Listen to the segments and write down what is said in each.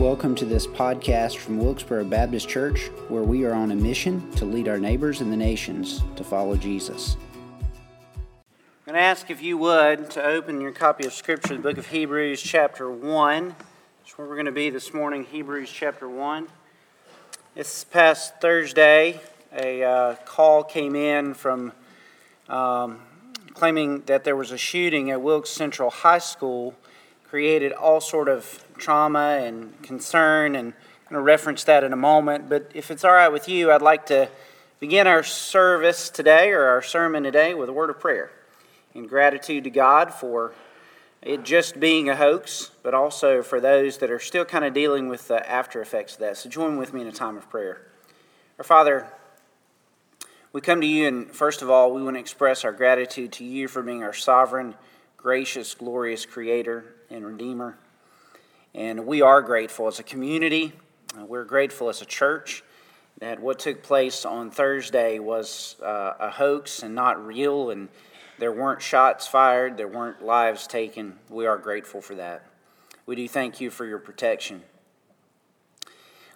Welcome to this podcast from Wilkesboro Baptist Church, where we are on a mission to lead our neighbors and the nations to follow Jesus. I'm going to ask if you would to open your copy of Scripture, the book of Hebrews, chapter 1. That's where we're going to be this morning, Hebrews, chapter 1. This past Thursday, a uh, call came in from um, claiming that there was a shooting at Wilkes Central High School, created all sort of trauma and concern, and I'm going to reference that in a moment. But if it's all right with you, I'd like to begin our service today, or our sermon today, with a word of prayer in gratitude to God for it just being a hoax, but also for those that are still kind of dealing with the after effects of that. So join with me in a time of prayer. Our Father, we come to you, and first of all, we want to express our gratitude to you for being our sovereign, gracious, glorious Creator and Redeemer. And we are grateful as a community, uh, we're grateful as a church that what took place on Thursday was uh, a hoax and not real, and there weren't shots fired, there weren't lives taken. We are grateful for that. We do thank you for your protection.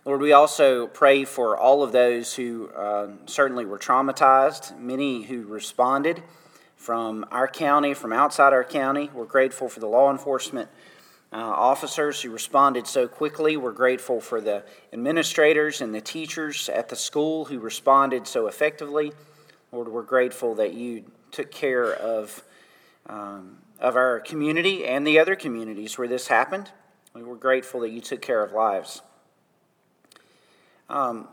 Lord, we also pray for all of those who uh, certainly were traumatized, many who responded from our county, from outside our county. We're grateful for the law enforcement uh, officers who responded so quickly. We're grateful for the administrators and the teachers at the school who responded so effectively. Lord, we're grateful that you took care of, um, of our community and the other communities where this happened. We were grateful that you took care of lives. Um,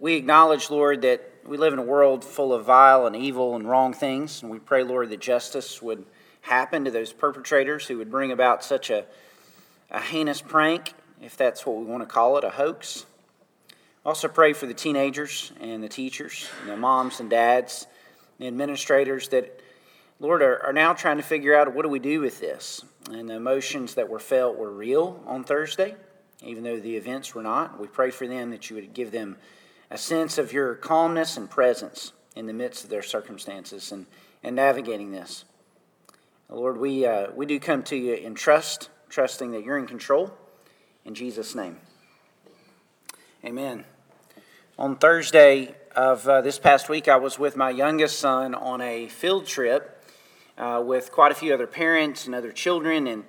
we acknowledge, Lord, that we live in a world full of vile and evil and wrong things, and we pray, Lord, that justice would happen to those perpetrators who would bring about such a, a heinous prank, if that's what we want to call it, a hoax. Also, pray for the teenagers and the teachers, and the moms and dads, the administrators that, Lord, are, are now trying to figure out what do we do with this. And the emotions that were felt were real on Thursday, even though the events were not. We pray for them that you would give them a sense of your calmness and presence in the midst of their circumstances and, and navigating this. Lord, we, uh, we do come to you in trust, trusting that you're in control. In Jesus' name. Amen. On Thursday of uh, this past week, I was with my youngest son on a field trip uh, with quite a few other parents and other children. And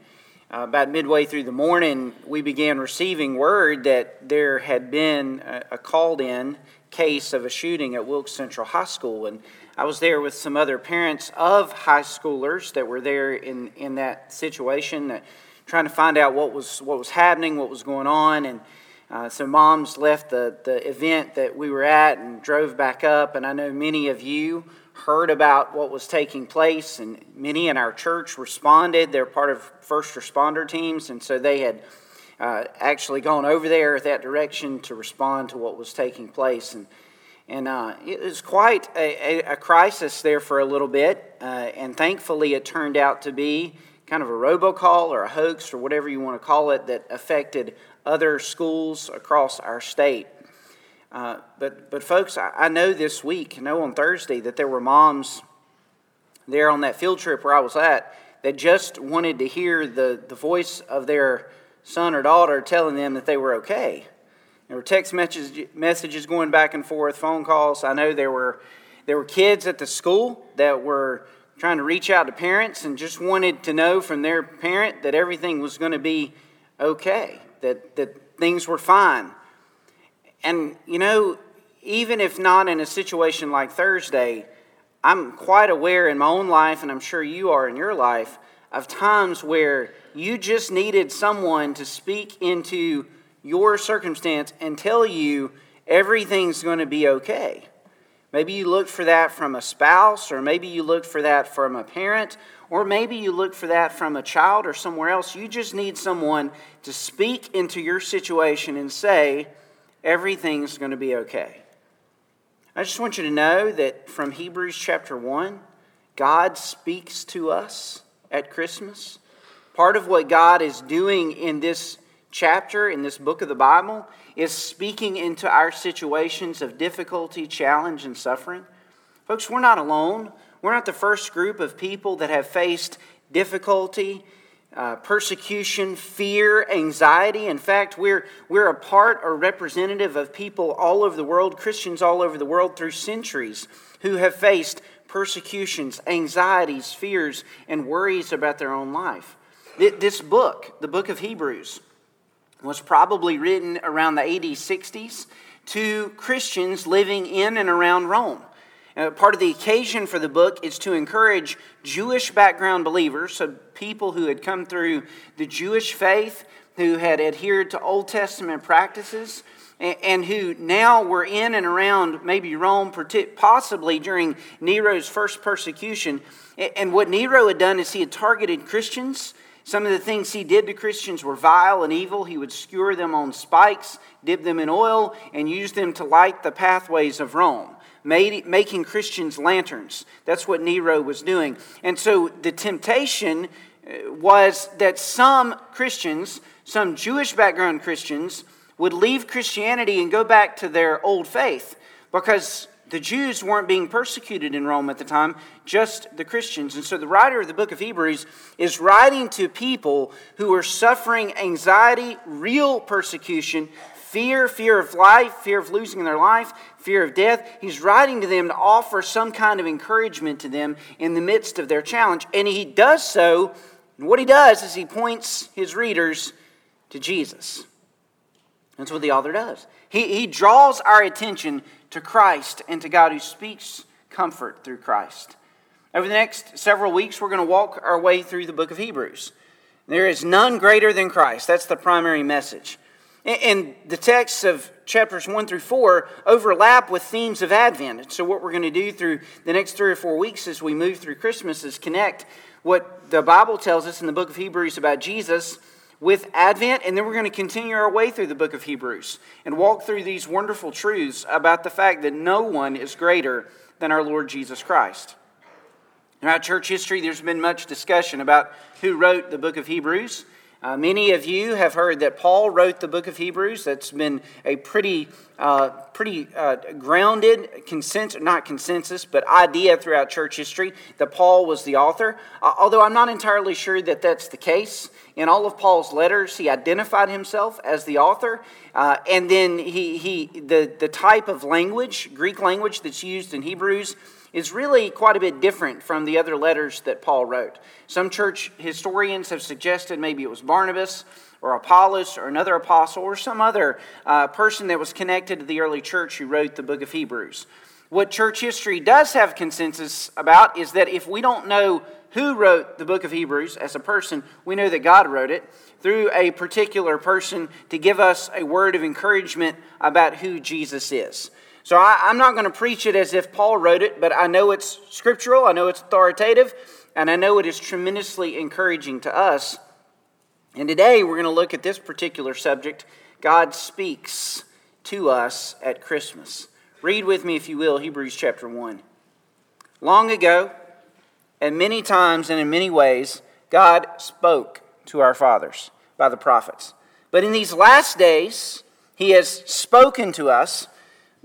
uh, about midway through the morning, we began receiving word that there had been a, a called in case of a shooting at Wilkes Central High School. And I was there with some other parents of high schoolers that were there in, in that situation, trying to find out what was, what was happening, what was going on. And uh, so moms left the, the event that we were at and drove back up. And I know many of you heard about what was taking place, and many in our church responded. They're part of first responder teams, and so they had uh, actually gone over there that direction to respond to what was taking place. And and uh, it was quite a, a, a, crisis there for a little bit. Uh, and thankfully, it turned out to be kind of a robocall or a hoax or whatever you want to call it that affected other schools across our state. Uh, but, but, folks, I, I know this week, I know on Thursday, that there were moms there on that field trip where I was at that just wanted to hear the, the voice of their son or daughter telling them that they were okay. There were text messages, going back and forth, phone calls. I know there were, there were kids at the school that were trying to reach out to parents and just wanted to know from their parent that everything was going to be okay, that, that things were fine. And, you know, even if not in a situation like Thursday, I'm quite aware in my own life, and I'm sure you are in your life, of times where you just needed someone to speak into your circumstance and tell you everything's going to be okay. Maybe you looked for that from a spouse, or maybe you looked for that from a parent, or maybe you looked for that from a child or somewhere else. You just need someone to speak into your situation and say, everything's going to be okay. I just want you to know that from Hebrews chapter 1, God speaks to us at Christmas. Part of what God is doing in this chapter in this book of the Bible is speaking into our situations of difficulty, challenge, and suffering. Folks, we're not alone. We're not the first group of people that have faced difficulty, uh, persecution, fear, anxiety. In fact, we're, we're a part or representative of people all over the world, Christians all over the world through centuries, who have faced persecutions, anxieties, fears, and worries about their own life. This book, the book of Hebrews, was probably written around the 80s, 60s to Christians living in and around Rome. Uh, part of the occasion for the book is to encourage Jewish background believers, so people who had come through the Jewish faith, who had adhered to Old Testament practices, and, and who now were in and around maybe Rome, possibly during Nero's first persecution. And what Nero had done is he had targeted Christians. Some of the things he did to Christians were vile and evil. He would skewer them on spikes, dip them in oil, and use them to light the pathways of Rome made, making Christians lanterns. That's what Nero was doing. And so the temptation uh, was that some Christians, some Jewish background Christians, would leave Christianity and go back to their old faith because the Jews weren't being persecuted in Rome at the time, just the Christians. And so the writer of the book of Hebrews is writing to people who are suffering anxiety, real persecution, fear, fear of life, fear of losing their life, fear of death. He's writing to them to offer some kind of encouragement to them in the midst of their challenge. And he does so, and what he does is he points his readers to Jesus. That's what the author does. He, he draws our attention to Christ and to God who speaks comfort through Christ. Over the next several weeks, we're going to walk our way through the book of Hebrews. There is none greater than Christ. That's the primary message. And the texts of chapters 1 through 4 overlap with themes of Advent. So, what we're going to do through the next three or four weeks as we move through Christmas is connect what the Bible tells us in the book of Hebrews about Jesus with Advent, and then we're going to continue our way through the book of Hebrews and walk through these wonderful truths about the fact that no one is greater than our Lord Jesus Christ. Throughout church history, there's been much discussion about who wrote the book of Hebrews. Uh, many of you have heard that Paul wrote the book of Hebrews. That's been a pretty, uh, pretty uh, grounded consensus, not consensus, but idea throughout church history that Paul was the author. Uh, although I'm not entirely sure that that's the case. In all of Paul's letters, he identified himself as the author, uh, and then he, he the, the type of language, Greek language that's used in Hebrews, is really quite a bit different from the other letters that Paul wrote. Some church historians have suggested maybe it was Barnabas or Apollos or another apostle or some other uh, person that was connected to the early church who wrote the book of Hebrews. What church history does have consensus about is that if we don't know who wrote the book of Hebrews as a person, we know that God wrote it through a particular person to give us a word of encouragement about who Jesus is. So I, am not going to preach it as if Paul wrote it, but I know it's scriptural, I know it's authoritative, and I know it is tremendously encouraging to us. And today we're going to look at this particular subject God speaks to us at Christmas. Read with me, if you will, Hebrews chapter 1. Long ago, and many times and in many ways, God spoke to our fathers by the prophets. But in these last days, He has spoken to us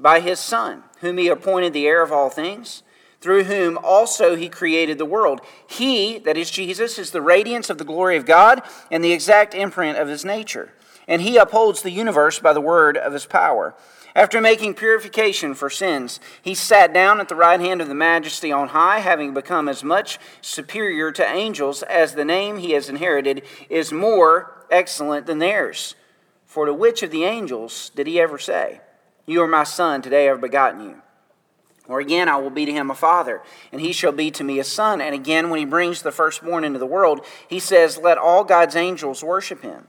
by his Son, whom he appointed the heir of all things, through whom also he created the world. He, that is Jesus, is the radiance of the glory of God and the exact imprint of his nature. And he upholds the universe by the word of his power. After making purification for sins, he sat down at the right hand of the majesty on high, having become as much superior to angels as the name he has inherited is more excellent than theirs. For to which of the angels did he ever say, you are my son, today I have begotten you. Or again, I will be to him a father, and he shall be to me a son. And again, when he brings the firstborn into the world, he says, Let all God's angels worship him.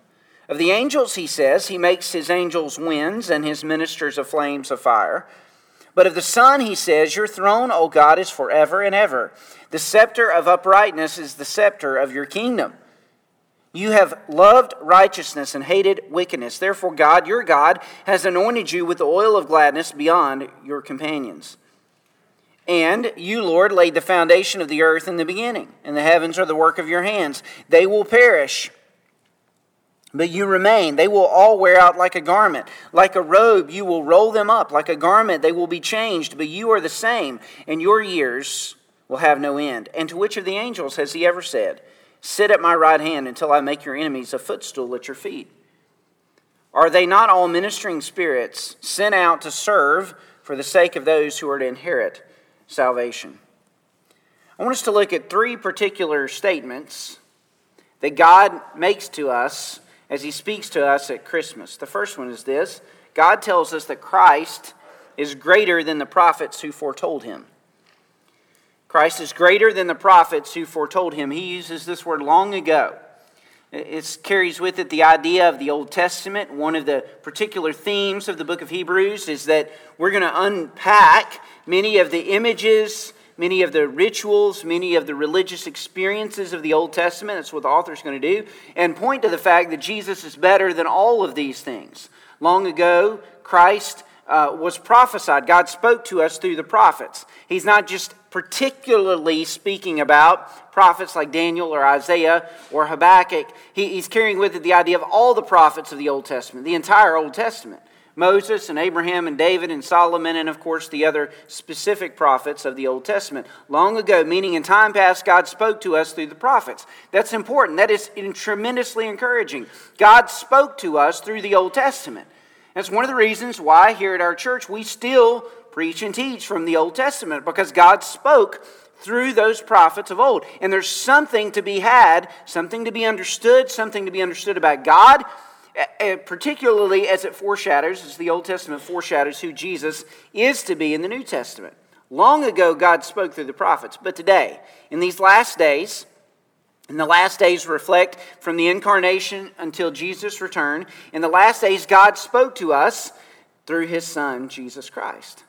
Of the angels, he says, he makes his angels winds and his ministers of flames of fire. But of the Son, he says, Your throne, O God, is forever and ever. The scepter of uprightness is the scepter of your kingdom. You have loved righteousness and hated wickedness. Therefore, God, your God, has anointed you with the oil of gladness beyond your companions. And you, Lord, laid the foundation of the earth in the beginning, and the heavens are the work of your hands. They will perish, but you remain. They will all wear out like a garment. Like a robe, you will roll them up. Like a garment, they will be changed, but you are the same, and your years will have no end. And to which of the angels has he ever said, Sit at my right hand until I make your enemies a footstool at your feet. Are they not all ministering spirits sent out to serve for the sake of those who are to inherit salvation? I want us to look at three particular statements that God makes to us as He speaks to us at Christmas. The first one is this God tells us that Christ is greater than the prophets who foretold Him. Christ is greater than the prophets who foretold him. He uses this word long ago. It carries with it the idea of the Old Testament. One of the particular themes of the book of Hebrews is that we're going to unpack many of the images, many of the rituals, many of the religious experiences of the Old Testament. That's what the author is going to do, and point to the fact that Jesus is better than all of these things. Long ago, Christ uh, was prophesied. God spoke to us through the prophets. He's not just particularly speaking about prophets like Daniel or Isaiah or Habakkuk. He, he's carrying with it the idea of all the prophets of the Old Testament, the entire Old Testament. Moses and Abraham and David and Solomon, and of course the other specific prophets of the Old Testament. Long ago, meaning in time past, God spoke to us through the prophets. That's important. That is tremendously encouraging. God spoke to us through the Old Testament. That's one of the reasons why here at our church we still preach and teach from the Old Testament because God spoke through those prophets of old. And there's something to be had, something to be understood, something to be understood about God, eh, eh, particularly as it foreshadows, as the Old Testament foreshadows who Jesus is to be in the New Testament. Long ago, God spoke through the prophets, but today, in these last days, and the last days reflect from the incarnation until Jesus' return. In the last days, God spoke to us through his Son, Jesus Christ.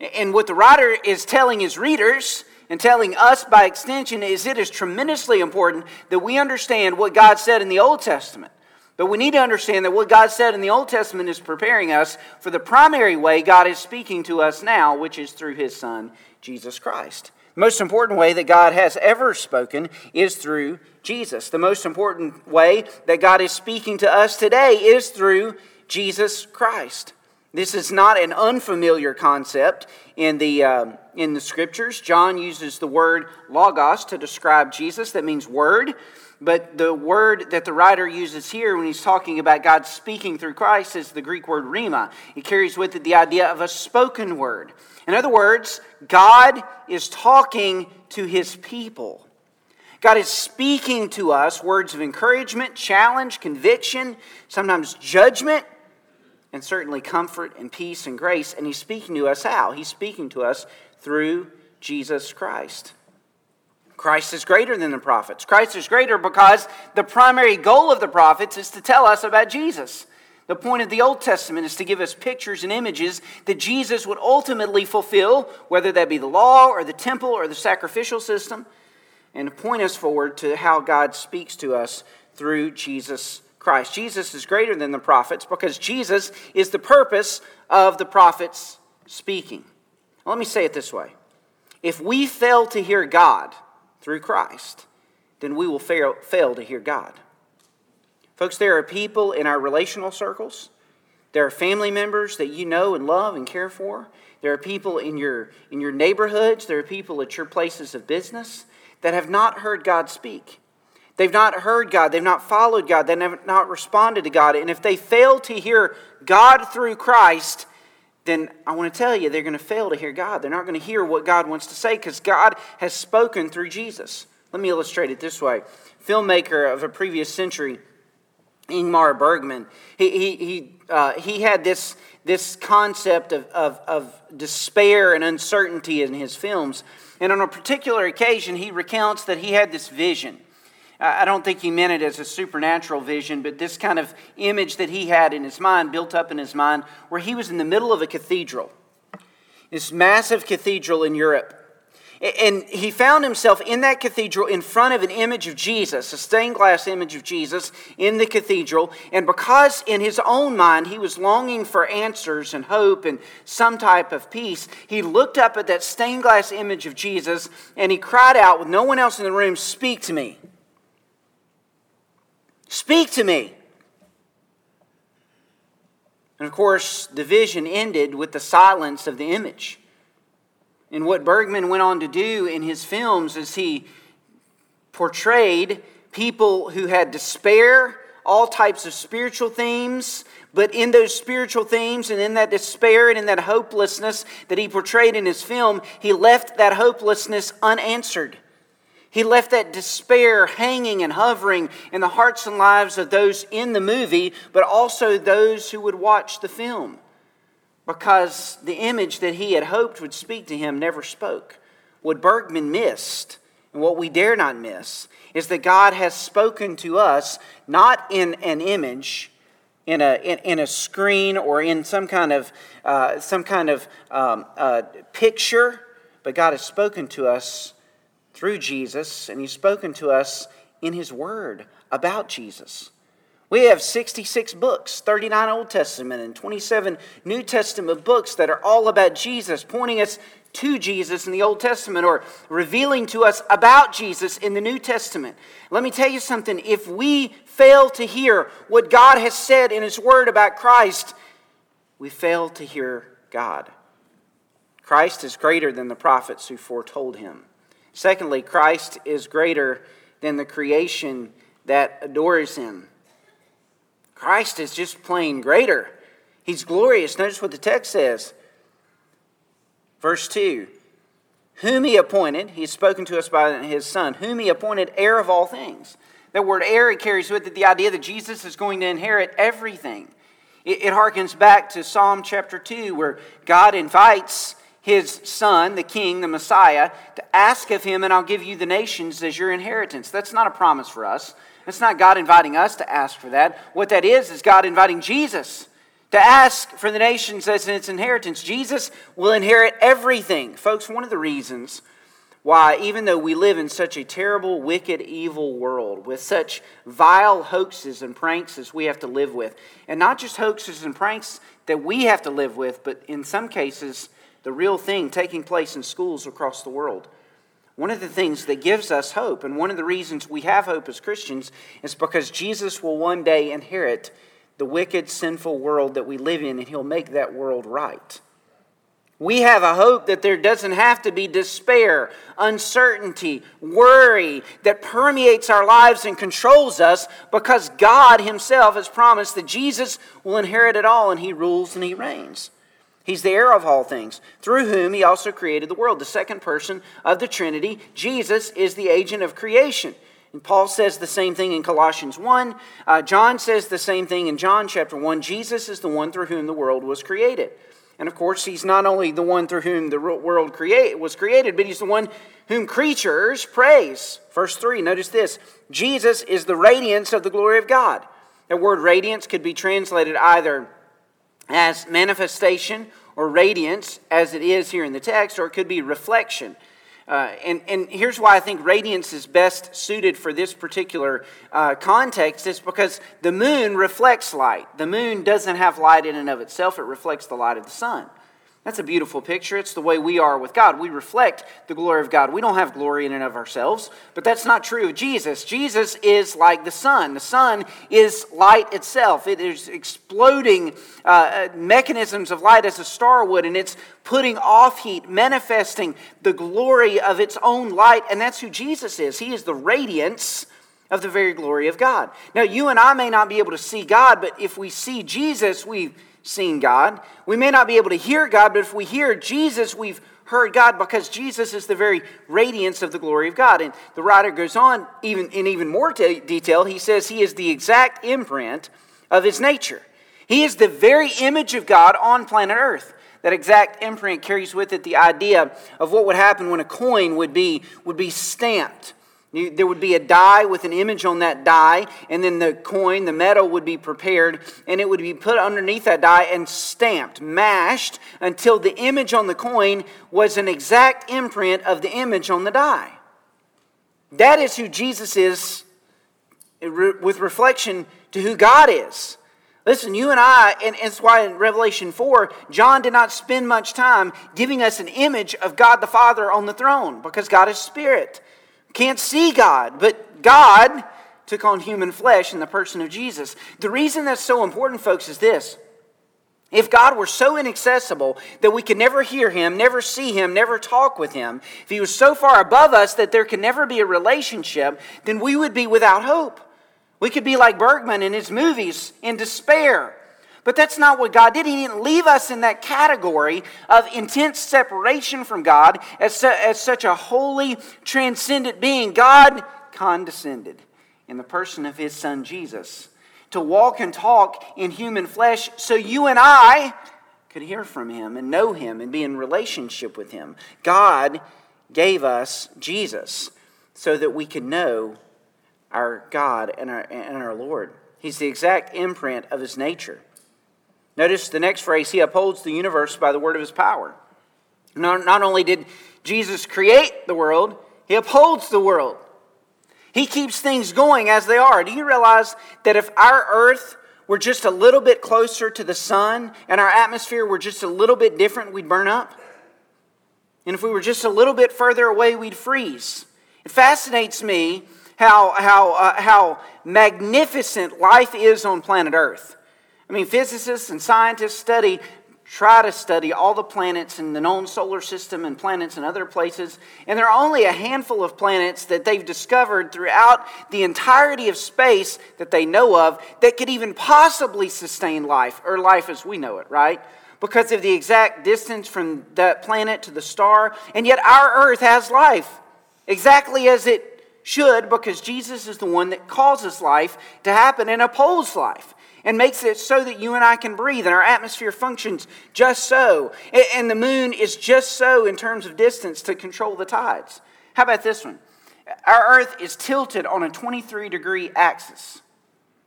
And what the writer is telling his readers and telling us by extension is it is tremendously important that we understand what God said in the Old Testament. But we need to understand that what God said in the Old Testament is preparing us for the primary way God is speaking to us now, which is through his Son, Jesus Christ. The most important way that God has ever spoken is through Jesus. The most important way that God is speaking to us today is through Jesus Christ. This is not an unfamiliar concept in the, uh, in the scriptures. John uses the word logos to describe Jesus, that means word. But the word that the writer uses here when he's talking about God speaking through Christ is the Greek word rhema. It carries with it the idea of a spoken word. In other words, God is talking to his people. God is speaking to us words of encouragement, challenge, conviction, sometimes judgment, and certainly comfort and peace and grace. And he's speaking to us how? He's speaking to us through Jesus Christ. Christ is greater than the prophets. Christ is greater because the primary goal of the prophets is to tell us about Jesus. The point of the Old Testament is to give us pictures and images that Jesus would ultimately fulfill, whether that be the law or the temple or the sacrificial system, and to point us forward to how God speaks to us through Jesus Christ. Jesus is greater than the prophets because Jesus is the purpose of the prophets speaking. let me say it this way if we fail to hear God through Christ, then we will fail, fail to hear God. Folks, there are people in our relational circles. There are family members that you know and love and care for. There are people in your, in your neighborhoods. There are people at your places of business that have not heard God speak. They've not heard God. They've not followed God. They've not responded to God. And if they fail to hear God through Christ, then I want to tell you, they're going to fail to hear God. They're not going to hear what God wants to say because God has spoken through Jesus. Let me illustrate it this way. Filmmaker of a previous century Ingmar Bergman, he, he, he, uh, he had this, this concept of, of, of despair and uncertainty in his films. And on a particular occasion, he recounts that he had this vision. I don't think he meant it as a supernatural vision, but this kind of image that he had in his mind, built up in his mind, where he was in the middle of a cathedral, this massive cathedral in Europe. And he found himself in that cathedral in front of an image of Jesus, a stained glass image of Jesus in the cathedral. And because in his own mind he was longing for answers and hope and some type of peace, he looked up at that stained glass image of Jesus and he cried out with no one else in the room, Speak to me. Speak to me. And of course, the vision ended with the silence of the image. And what Bergman went on to do in his films is he portrayed people who had despair, all types of spiritual themes, but in those spiritual themes and in that despair and in that hopelessness that he portrayed in his film, he left that hopelessness unanswered. He left that despair hanging and hovering in the hearts and lives of those in the movie, but also those who would watch the film. Because the image that he had hoped would speak to him never spoke. What Bergman missed, and what we dare not miss, is that God has spoken to us not in an image, in a, in, in a screen, or in some kind of, uh, some kind of um, uh, picture, but God has spoken to us through Jesus, and He's spoken to us in His Word about Jesus. We have 66 books, 39 Old Testament and 27 New Testament books that are all about Jesus, pointing us to Jesus in the Old Testament or revealing to us about Jesus in the New Testament. Let me tell you something. If we fail to hear what God has said in His Word about Christ, we fail to hear God. Christ is greater than the prophets who foretold Him. Secondly, Christ is greater than the creation that adores him. Christ is just plain greater. He's glorious. Notice what the text says. Verse 2 Whom he appointed, he has spoken to us by his Son, whom he appointed heir of all things. That word heir it carries with it the idea that Jesus is going to inherit everything. It, it harkens back to Psalm chapter 2, where God invites his son, the king, the Messiah, to ask of him, and I'll give you the nations as your inheritance. That's not a promise for us. That's not God inviting us to ask for that. What that is, is God inviting Jesus to ask for the nations as its inheritance. Jesus will inherit everything. Folks, one of the reasons why, even though we live in such a terrible, wicked, evil world with such vile hoaxes and pranks as we have to live with, and not just hoaxes and pranks that we have to live with, but in some cases, the real thing taking place in schools across the world. One of the things that gives us hope, and one of the reasons we have hope as Christians, is because Jesus will one day inherit the wicked, sinful world that we live in, and He'll make that world right. We have a hope that there doesn't have to be despair, uncertainty, worry that permeates our lives and controls us because God Himself has promised that Jesus will inherit it all and He rules and He reigns. He's the heir of all things, through whom he also created the world. The second person of the Trinity, Jesus, is the agent of creation. And Paul says the same thing in Colossians 1. Uh, John says the same thing in John chapter 1. Jesus is the one through whom the world was created. And of course, he's not only the one through whom the world create, was created, but he's the one whom creatures praise. Verse 3, notice this Jesus is the radiance of the glory of God. The word radiance could be translated either as manifestation or radiance, as it is here in the text, or it could be reflection. Uh, and, and here's why I think radiance is best suited for this particular uh, context is because the moon reflects light. The moon doesn't have light in and of itself, it reflects the light of the sun. That's a beautiful picture. It's the way we are with God. We reflect the glory of God. We don't have glory in and of ourselves, but that's not true of Jesus. Jesus is like the sun. The sun is light itself. It is exploding uh, mechanisms of light as a star would, and it's putting off heat, manifesting the glory of its own light, and that's who Jesus is. He is the radiance of the very glory of God. Now, you and I may not be able to see God, but if we see Jesus, we seen God. We may not be able to hear God, but if we hear Jesus, we've heard God because Jesus is the very radiance of the glory of God. And the writer goes on even in even more t- detail. He says he is the exact imprint of his nature. He is the very image of God on planet Earth. That exact imprint carries with it the idea of what would happen when a coin would be, would be stamped you, there would be a die with an image on that die, and then the coin, the metal, would be prepared, and it would be put underneath that die and stamped, mashed, until the image on the coin was an exact imprint of the image on the die. That is who Jesus is with reflection to who God is. Listen, you and I, and it's why in Revelation 4, John did not spend much time giving us an image of God the Father on the throne because God is spirit. Can't see God, but God took on human flesh in the person of Jesus. The reason that's so important, folks, is this If God were so inaccessible that we could never hear him, never see him, never talk with him, if he was so far above us that there could never be a relationship, then we would be without hope. We could be like Bergman in his movies in despair. But that's not what God did. He didn't leave us in that category of intense separation from God as, su- as such a holy, transcendent being. God condescended in the person of his son Jesus to walk and talk in human flesh so you and I could hear from him and know him and be in relationship with him. God gave us Jesus so that we could know our God and our, and our Lord. He's the exact imprint of his nature. Notice the next phrase He upholds the universe by the word of His power. Not, not only did Jesus create the world, He upholds the world. He keeps things going as they are. Do you realize that if our earth were just a little bit closer to the sun and our atmosphere were just a little bit different, we'd burn up? And if we were just a little bit further away, we'd freeze. It fascinates me how, how, uh, how magnificent life is on planet Earth. I mean, physicists and scientists study try to study all the planets in the known solar system and planets in other places. And there are only a handful of planets that they've discovered throughout the entirety of space that they know of that could even possibly sustain life, or life as we know it, right? Because of the exact distance from that planet to the star. And yet our Earth has life, exactly as it should, because Jesus is the one that causes life to happen and upholds life and makes it so that you and I can breathe and our atmosphere functions just so. And the moon is just so in terms of distance to control the tides. How about this one? Our earth is tilted on a 23 degree axis.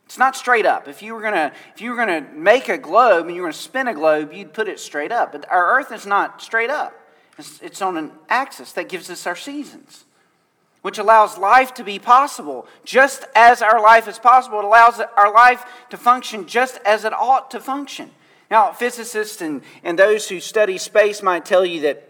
It's not straight up. If you were gonna, if you were gonna make a globe and you were gonna spin a globe, you'd put it straight up. But our Earth is not straight up. It's, it's on an axis that gives us our seasons which allows life to be possible just as our life is possible. It allows our life to function just as it ought to function. Now, physicists and, and those who study space might tell you that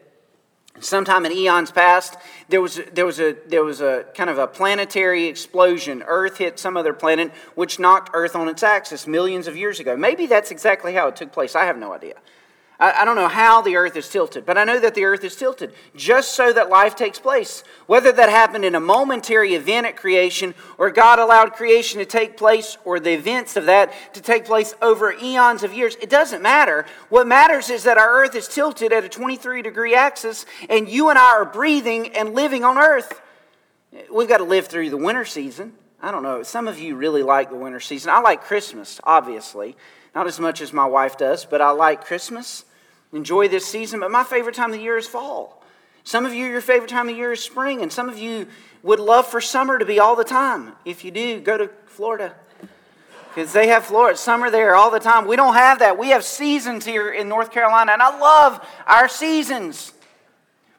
sometime in eons past, there was, there, was a, there was a kind of a planetary explosion. Earth hit some other planet, which knocked Earth on its axis millions of years ago. Maybe that's exactly how it took place. I have no idea. I, I don't know how the earth is tilted, but I know that the earth is tilted just so that life takes place. Whether that happened in a momentary event at creation, or God allowed creation to take place, or the events of that to take place over eons of years, it doesn't matter. What matters is that our earth is tilted at a 23 degree axis, and you and I are breathing and living on earth. We've got to live through the winter season. I don't know. Some of you really like the winter season. I like Christmas, obviously. Not as much as my wife does, but I like Christmas enjoy this season, but my favorite time of the year is fall. Some of you, your favorite time of year is spring, and some of you would love for summer to be all the time. If you do, go to Florida. Because they have Florida, summer there all the time. We don't have that. We have seasons here in North Carolina, and I love our seasons.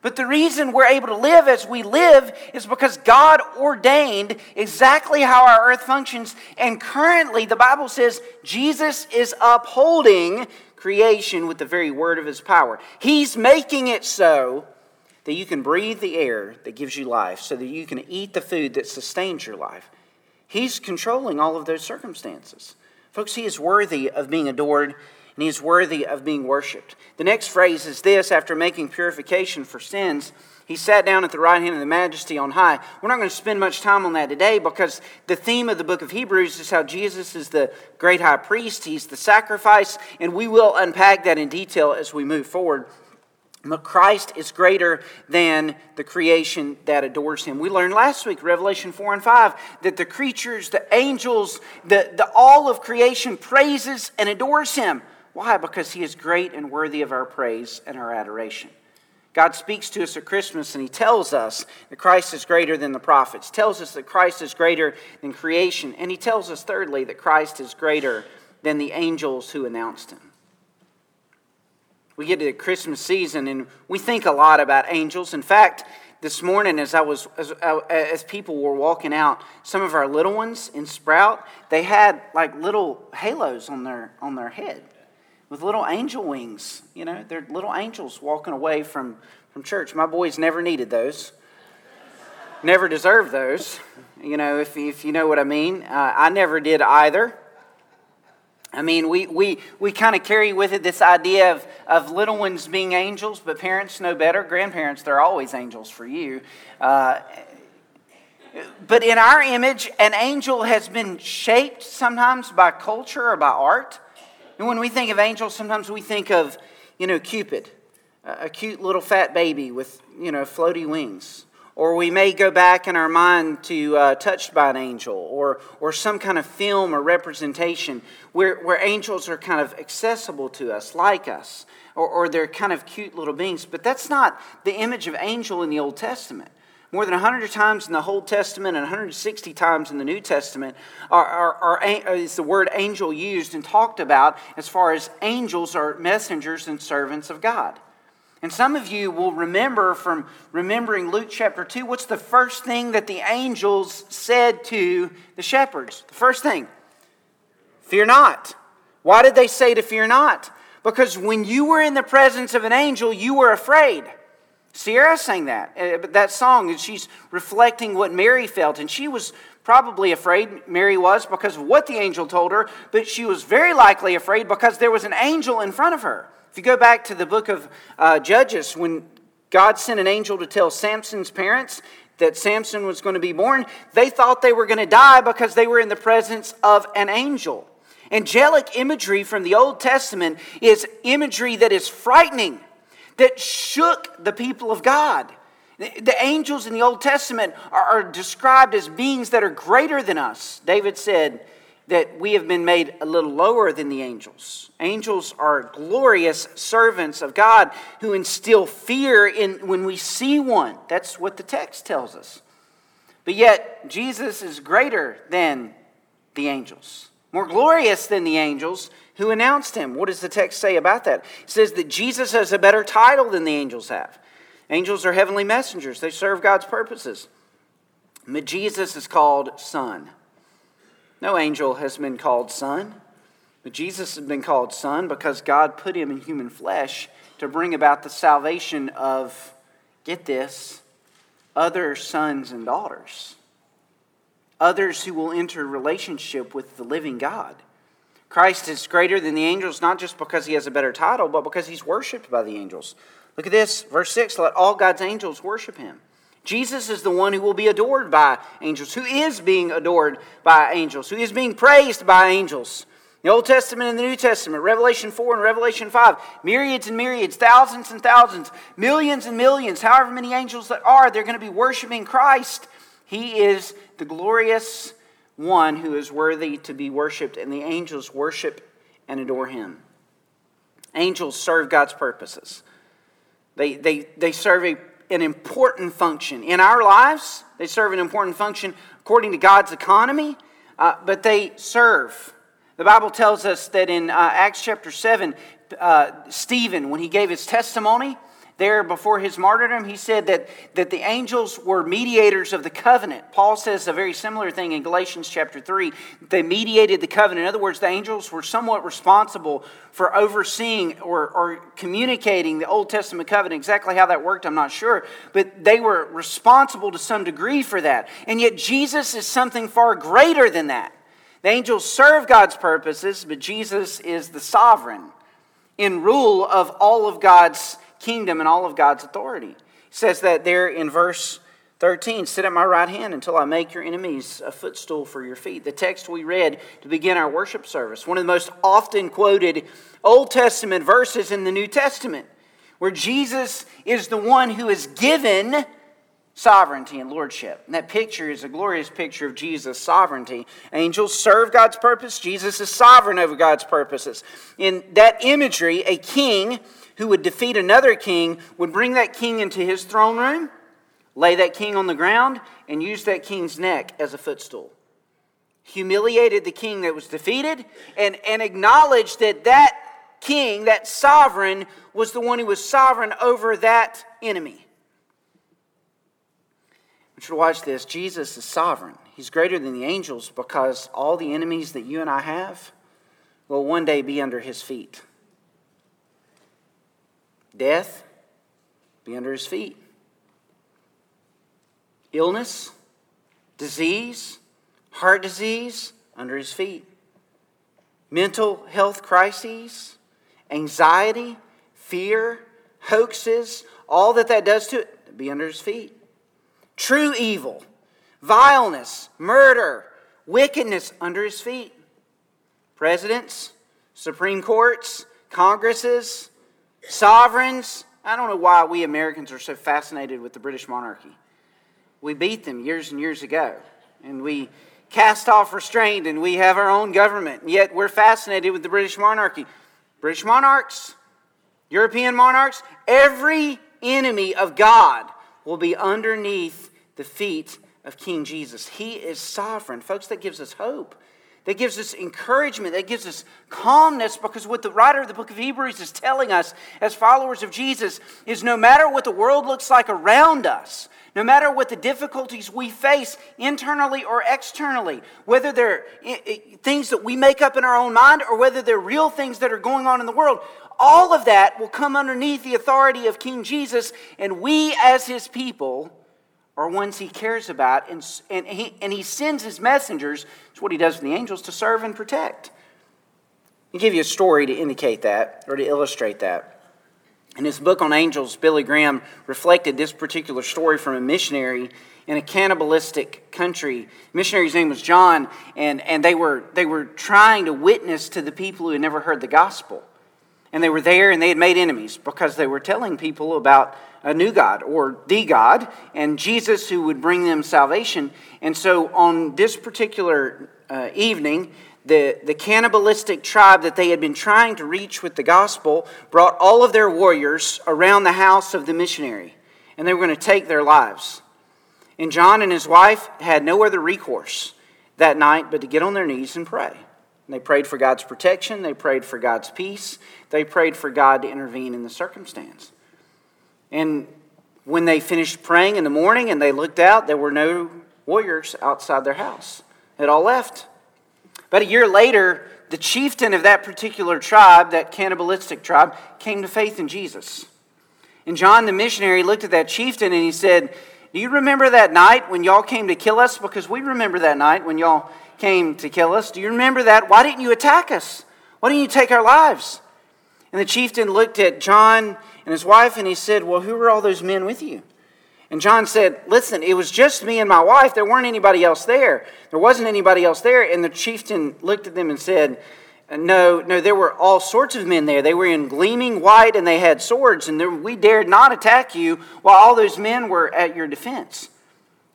But the reason we're able to live as we live is because God ordained exactly how our earth functions. And currently, the Bible says Jesus is upholding creation with the very word of his power. He's making it so that you can breathe the air that gives you life, so that you can eat the food that sustains your life. He's controlling all of those circumstances. Folks, he is worthy of being adored and he is worthy of being worshiped. The next phrase is this after making purification for sins he sat down at the right hand of the majesty on high. We're not going to spend much time on that today because the theme of the book of Hebrews is how Jesus is the great high priest, he's the sacrifice, and we will unpack that in detail as we move forward. But Christ is greater than the creation that adores him. We learned last week, Revelation 4 and 5, that the creatures, the angels, the, the all of creation praises and adores him. Why? Because he is great and worthy of our praise and our adoration. God speaks to us at Christmas and He tells us that Christ is greater than the prophets, tells us that Christ is greater than creation, and He tells us, thirdly, that Christ is greater than the angels who announced Him. We get to the Christmas season and we think a lot about angels. In fact, this morning, as I was as, uh, as people were walking out, some of our little ones in Sprout, they had like little halos on their on their head with little angel wings. You know, they're little angels walking away from, from church. My boys never needed those, never deserved those. You know, if, if you know what I mean. Uh, I never did either. I mean, we, we, we kind of carry with it this idea of, of little ones being angels, but parents know better. Grandparents, they're always angels for you. Uh, but in our image, an angel has been shaped sometimes by culture or by art. And when we think of angels, sometimes we think of, you know, Cupid, a cute little fat baby with, you know, floaty wings. Or we may go back in our mind to uh, Touched by an Angel or, or some kind of film or representation where, where angels are kind of accessible to us, like us, or, or they're kind of cute little beings. But that's not the image of angel in the Old Testament. More than 100 times in the Old Testament and 160 times in the New Testament are, are, are, is the word angel used and talked about as far as angels are messengers and servants of God. And some of you will remember from remembering Luke chapter 2, what's the first thing that the angels said to the shepherds? The first thing fear not. Why did they say to fear not? Because when you were in the presence of an angel, you were afraid. Sierra sang that, uh, that song, and she's reflecting what Mary felt. And she was probably afraid, Mary was, because of what the angel told her, but she was very likely afraid because there was an angel in front of her. If you go back to the book of uh, Judges, when God sent an angel to tell Samson's parents that Samson was going to be born, they thought they were going to die because they were in the presence of an angel. Angelic imagery from the Old Testament is imagery that is frightening, that shook the people of God. The angels in the Old Testament are, described as beings that are greater than us. David said, that we have been made a little lower than the angels. Angels are glorious servants of God who instill fear in when we see one. That's what the text tells us. But yet, Jesus is greater than the angels, more glorious than the angels who announced him. What does the text say about that? It says that Jesus has a better title than the angels have. Angels are heavenly messengers, they serve God's purposes. But Jesus is called Son. No angel has been called son, but Jesus has been called son because God put him in human flesh to bring about the salvation of, get this, other sons and daughters. Others who will enter relationship with the living God. Christ is greater than the angels, not just because he has a better title, but because he's worshiped by the angels. Look at this, verse 6 let all God's angels worship him. Jesus is the one who will be adored by angels, who is being adored by angels, who is being praised by angels. The Old Testament and the New Testament, Revelation 4 and Revelation 5, myriads and myriads, thousands and thousands, millions and millions, however many angels that are, they're going to be worshiping Christ. He is the glorious one who is worthy to be worshiped, and the angels worship and adore him. Angels serve God's purposes. They, they, they serve a an important function. In our lives, they serve an important function according to God's economy, uh, but they serve. The Bible tells us that in uh, Acts chapter 7, uh, Stephen, when he gave his testimony, there before his martyrdom, he said that, that the angels were mediators of the covenant. Paul says a very similar thing in Galatians chapter 3. They mediated the covenant. In other words, the angels were somewhat responsible for overseeing or, or communicating the Old Testament covenant. Exactly how that worked, I'm not sure. But they were responsible to some degree for that. And yet, Jesus is something far greater than that. The angels serve God's purposes, but Jesus is the sovereign in rule of all of God's kingdom and all of God's authority. He says that there in verse 13 Sit at my right hand until I make your enemies a footstool for your feet. The text we read to begin our worship service, one of the most often quoted Old Testament verses in the New Testament, where Jesus is the one who is given sovereignty and lordship. And that picture is a glorious picture of Jesus' sovereignty. Angels serve God's purpose, Jesus is sovereign over God's purposes. In that imagery, a king who would defeat another king would bring that king into his throne room, lay that king on the ground, and use that king's neck as a footstool. Humiliated the king that was defeated and, and acknowledged that that king, that sovereign, was the one who was sovereign over that enemy. Watch this. Jesus is sovereign. He's greater than the angels because all the enemies that you and I have will one day be under his feet. Death, be under his feet. Illness, disease, heart disease, under his feet. mental health crises, anxiety, fear, hoaxes, all that that does to it, be under his feet. True evil, vileness, murder, wickedness under his feet. Presidents, Supreme Courts, Congresses, sovereigns. I don't know why we Americans are so fascinated with the British monarchy. We beat them years and years ago, and we cast off restraint, and we have our own government, and yet we're fascinated with the British monarchy. British monarchs, European monarchs, every enemy of God will be underneath the feet of King Jesus. He is sovereign. Folks, that gives us hope. That gives us encouragement. That gives us calmness because what the writer of the book of Hebrews is telling us as followers of Jesus is no matter what the world looks like around us, no matter what the difficulties we face internally or externally, whether they're things that we make up in our own mind or whether they're real things that are going on in the world, all of that will come underneath the authority of King Jesus, and we as his people are ones he cares about, and, and, he, and he sends his messengers, it's what he does with the angels, to serve and protect. I'll give you a story to indicate that, or to illustrate that. In his book on angels, Billy Graham reflected this particular story from a missionary in a cannibalistic country. The missionary's name was John, and, and they, were, they were trying to witness to the people who had never heard the gospel. And they were there and they had made enemies because they were telling people about a new God or the God and Jesus who would bring them salvation. And so on this particular uh, evening, the, the cannibalistic tribe that they had been trying to reach with the gospel brought all of their warriors around the house of the missionary, and they were going to take their lives. And John and his wife had no other recourse that night but to get on their knees and pray. They prayed for God's protection, they prayed for God's peace, they prayed for God to intervene in the circumstance. And when they finished praying in the morning and they looked out, there were no warriors outside their house. Had all left. About a year later, the chieftain of that particular tribe, that cannibalistic tribe, came to faith in Jesus. And John the missionary looked at that chieftain and he said, Do you remember that night when y'all came to kill us? Because we remember that night when y'all came to kill us. Do you remember that? Why didn't you attack us? Why didn't you take our lives? And the chieftain looked at John and his wife and he said, Well, who were all those men with you? And John said, Listen, it was just me and my wife. There weren't anybody else there. There wasn't anybody else there. And the chieftain looked at them and said, uh, No, no, there were all sorts of men there. They were in gleaming white and they had swords, and we dared not attack you while all those men were at your defense.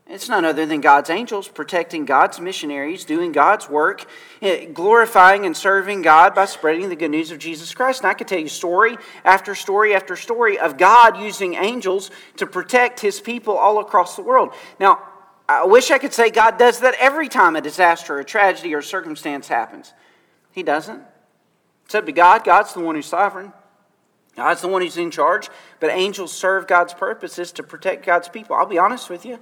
It's none other than God's angels protecting God's missionaries, doing God's work, eh, glorifying and serving God by spreading the good news of Jesus Christ. And I could tell you story after story after story of God using angels to protect his people all across the world. Now, I wish I could say God does that every time a disaster, a tragedy, or a circumstance happens. He doesn't. It's up to God. God's the one who's sovereign. God's the one who's in charge. But angels serve God's purposes to protect God's people. I'll be honest with you.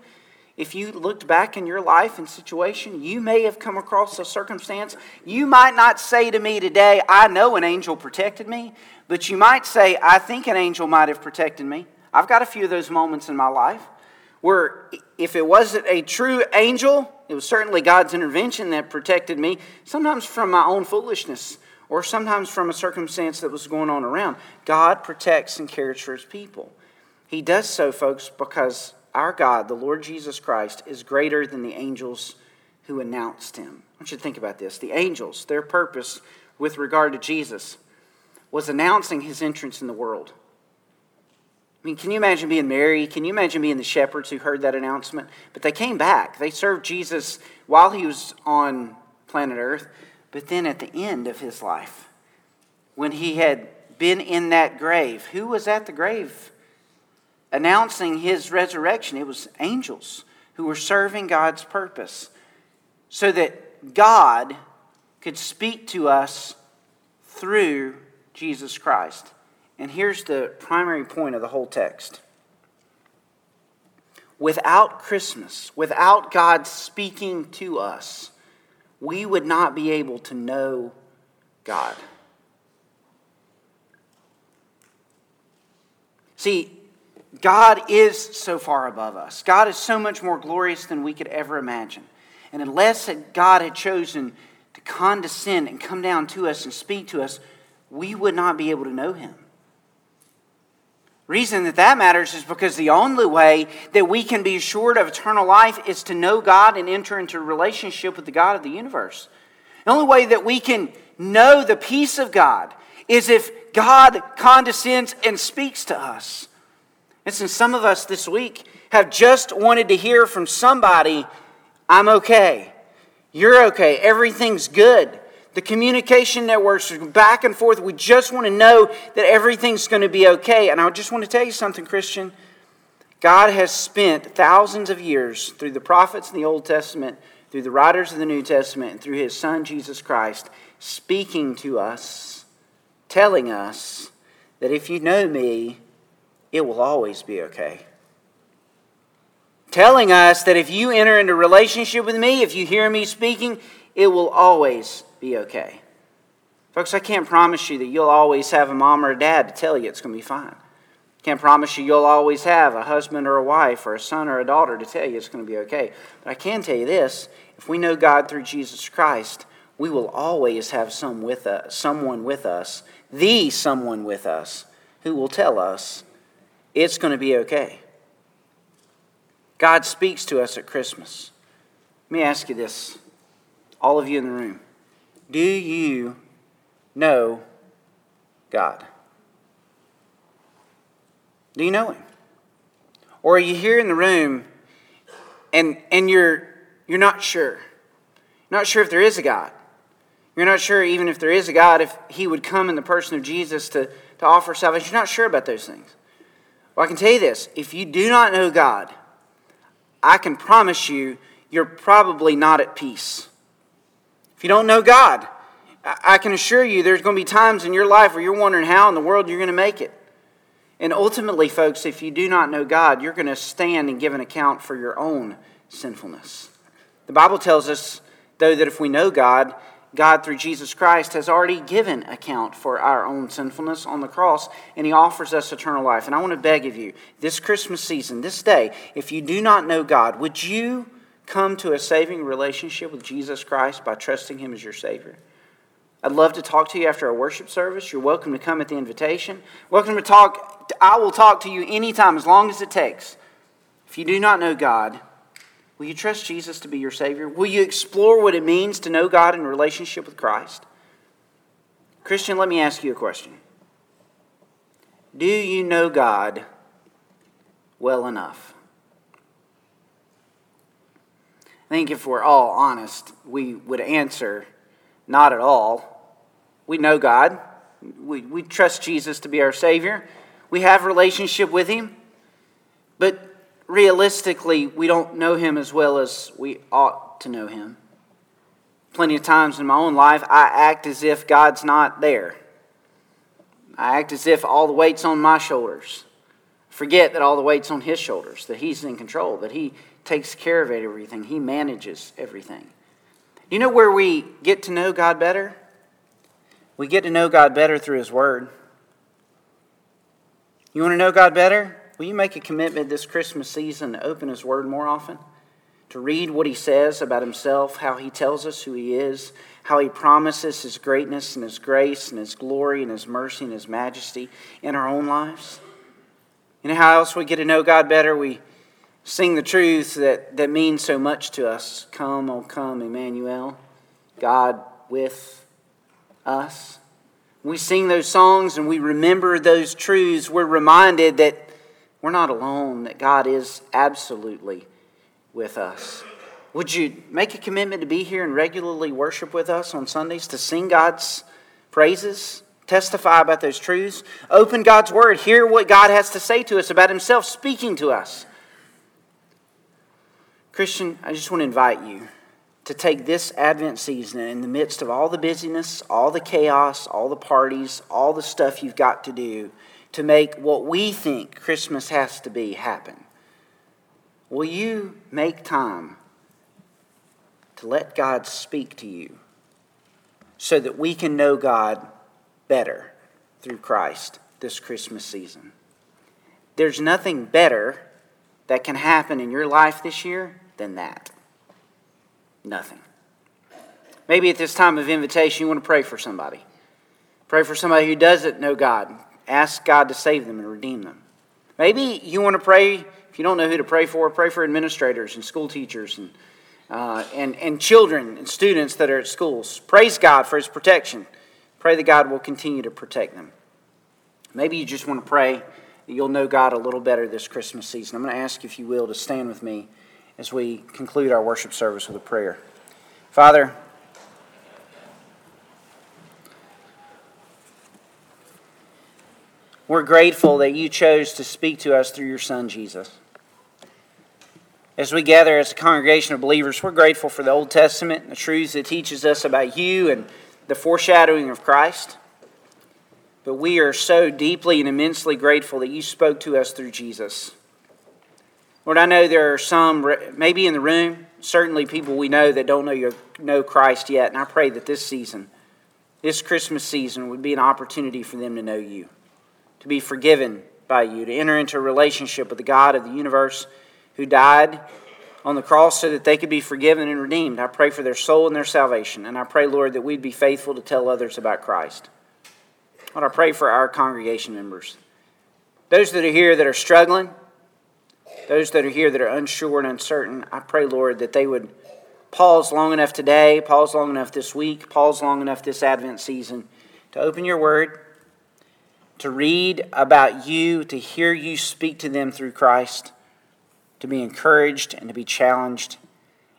If you looked back in your life and situation, you may have come across a circumstance. You might not say to me today, I know an angel protected me, but you might say, I think an angel might have protected me. I've got a few of those moments in my life where if it wasn't a true angel, it was certainly God's intervention that protected me, sometimes from my own foolishness or sometimes from a circumstance that was going on around. God protects and cares for his people. He does so, folks, because our God, the Lord Jesus Christ, is greater than the angels who announced him. I want you to think about this. The angels, their purpose with regard to Jesus was announcing his entrance in the world. I mean, can you imagine being Mary? Can you imagine being the shepherds who heard that announcement? But they came back. They served Jesus while he was on planet Earth, but then at the end of his life, when he had been in that grave, who was at the grave? Announcing his resurrection, it was angels who were serving God's purpose so that God could speak to us through Jesus Christ. And here's the primary point of the whole text. Without Christmas, without God speaking to us, we would not be able to know God. See, God is so far above us. God is so much more glorious than we could ever imagine. And unless God had chosen to condescend and come down to us and speak to us, we would not be able to know him. Reason that that matters is because the only way that we can be assured of eternal life is to know God and enter into a relationship with the God of the universe. The only way that we can know the peace of God is if God condescends and speaks to us. Since some of us this week have just wanted to hear from somebody, I'm okay. You're okay. Everything's good. The communication networks are back and forth. We just want to know that everything's going to be okay. And I just want to tell you something, Christian. God has spent thousands of years through the prophets in the Old Testament, through the writers of the New Testament, and through his son Jesus Christ, speaking to us, telling us that if you know me, it will always be okay telling us that if you enter into relationship with me, if you hear me speaking, it will always be okay. Folks, I can't promise you that you'll always have a mom or a dad to tell you it's going to be fine. Can't promise you you'll always have a husband or a wife or a son or a daughter to tell you it's going to be okay. But I can tell you this if we know God through Jesus Christ, we will always have some with us, someone with us, the someone with us, who will tell us it's going to be okay. God speaks to us at Christmas. Let me ask you this, all of you in the room. Do you know God? Do you know Him? Or are you here in the room and, and you're, you're not sure? Not sure if there is a God. You're not sure, even if there is a God, if He would come in the person of Jesus to, to offer salvation. You're not sure about those things. Well, I can tell you this if you do not know God, I can promise you, you're probably not at peace. If you don't know God, I can assure you there's going to be times in your life where you're wondering how in the world you're going to make it. And ultimately, folks, if you do not know God, you're going to stand and give an account for your own sinfulness. The Bible tells us, though, that if we know God, God, through Jesus Christ, has already given account for our own sinfulness on the cross, and He offers us eternal life. And I want to beg of you, this Christmas season, this day, if you do not know God, would you come to a saving relationship with Jesus Christ by trusting Him as your Savior? I'd love to talk to you after our worship service. You're welcome to come at the invitation. Welcome to talk. I will talk to you anytime, as long as it takes. If you do not know God, Will you trust Jesus to be your Savior? Will you explore what it means to know God in relationship with Christ? Christian, let me ask you a question. Do you know God well enough? I think if we're all honest, we would answer not at all. We know God. We, we trust Jesus to be our Savior. We have relationship with Him. Realistically, we don't know him as well as we ought to know him. Plenty of times in my own life, I act as if God's not there. I act as if all the weight's on my shoulders. Forget that all the weight's on his shoulders, that he's in control, that he takes care of everything, he manages everything. You know where we get to know God better? We get to know God better through his word. You want to know God better? Will you make a commitment this Christmas season to open His Word more often? To read what He says about Himself, how He tells us who He is, how He promises His greatness and His grace and His glory and His mercy and His majesty in our own lives? And how else we get to know God better? We sing the truths that, that mean so much to us. Come, oh come, Emmanuel, God with us. We sing those songs and we remember those truths. We're reminded that we're not alone, that God is absolutely with us. Would you make a commitment to be here and regularly worship with us on Sundays, to sing God's praises, testify about those truths, open God's Word, hear what God has to say to us about Himself, speaking to us? Christian, I just want to invite you to take this Advent season in the midst of all the busyness, all the chaos, all the parties, all the stuff you've got to do to make what we think Christmas has to be happen. Will you make time to let God speak to you so that we can know God better through Christ this Christmas season? There's nothing better that can happen in your life this year than that. Nothing. maybe at this time of invitation, you want to pray for somebody. Pray for somebody who doesn't know God. Ask God to save them and redeem them. Maybe you want to pray, if you don't know who to pray for, pray for administrators and school teachers and, uh, and, and children and students that are at schools. Praise God for His protection. Pray that God will continue to protect them. Maybe you just want to pray that you'll know God a little better this Christmas season. I'm going to ask if you will, to stand with me as we conclude our worship service with a prayer. Father, we're grateful that you chose to speak to us through your Son, Jesus. As we gather as a congregation of believers, we're grateful for the Old Testament and the truths it teaches us about you and the foreshadowing of Christ. But we are so deeply and immensely grateful that you spoke to us through Jesus. Lord, I know there are some, maybe in the room, certainly people we know that don't know, your, know Christ yet. And I pray that this season, this Christmas season, would be an opportunity for them to know you, to be forgiven by you, to enter into a relationship with the God of the universe who died on the cross so that they could be forgiven and redeemed. I pray for their soul and their salvation. And I pray, Lord, that we'd be faithful to tell others about Christ. Lord, I pray for our congregation members. Those that are here that are struggling, those that are here that are unsure and uncertain, I pray, Lord, that they would pause long enough today, pause long enough this week, pause long enough this Advent season to open your word, to read about you, to hear you speak to them through Christ, to be encouraged and to be challenged,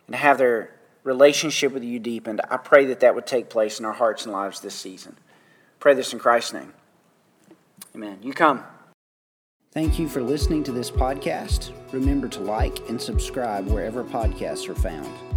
and to have their relationship with you deepened. I pray that that would take place in our hearts and lives this season. Pray this in Christ's name. Amen. You come. Thank you for listening to this podcast. Remember to like and subscribe wherever podcasts are found.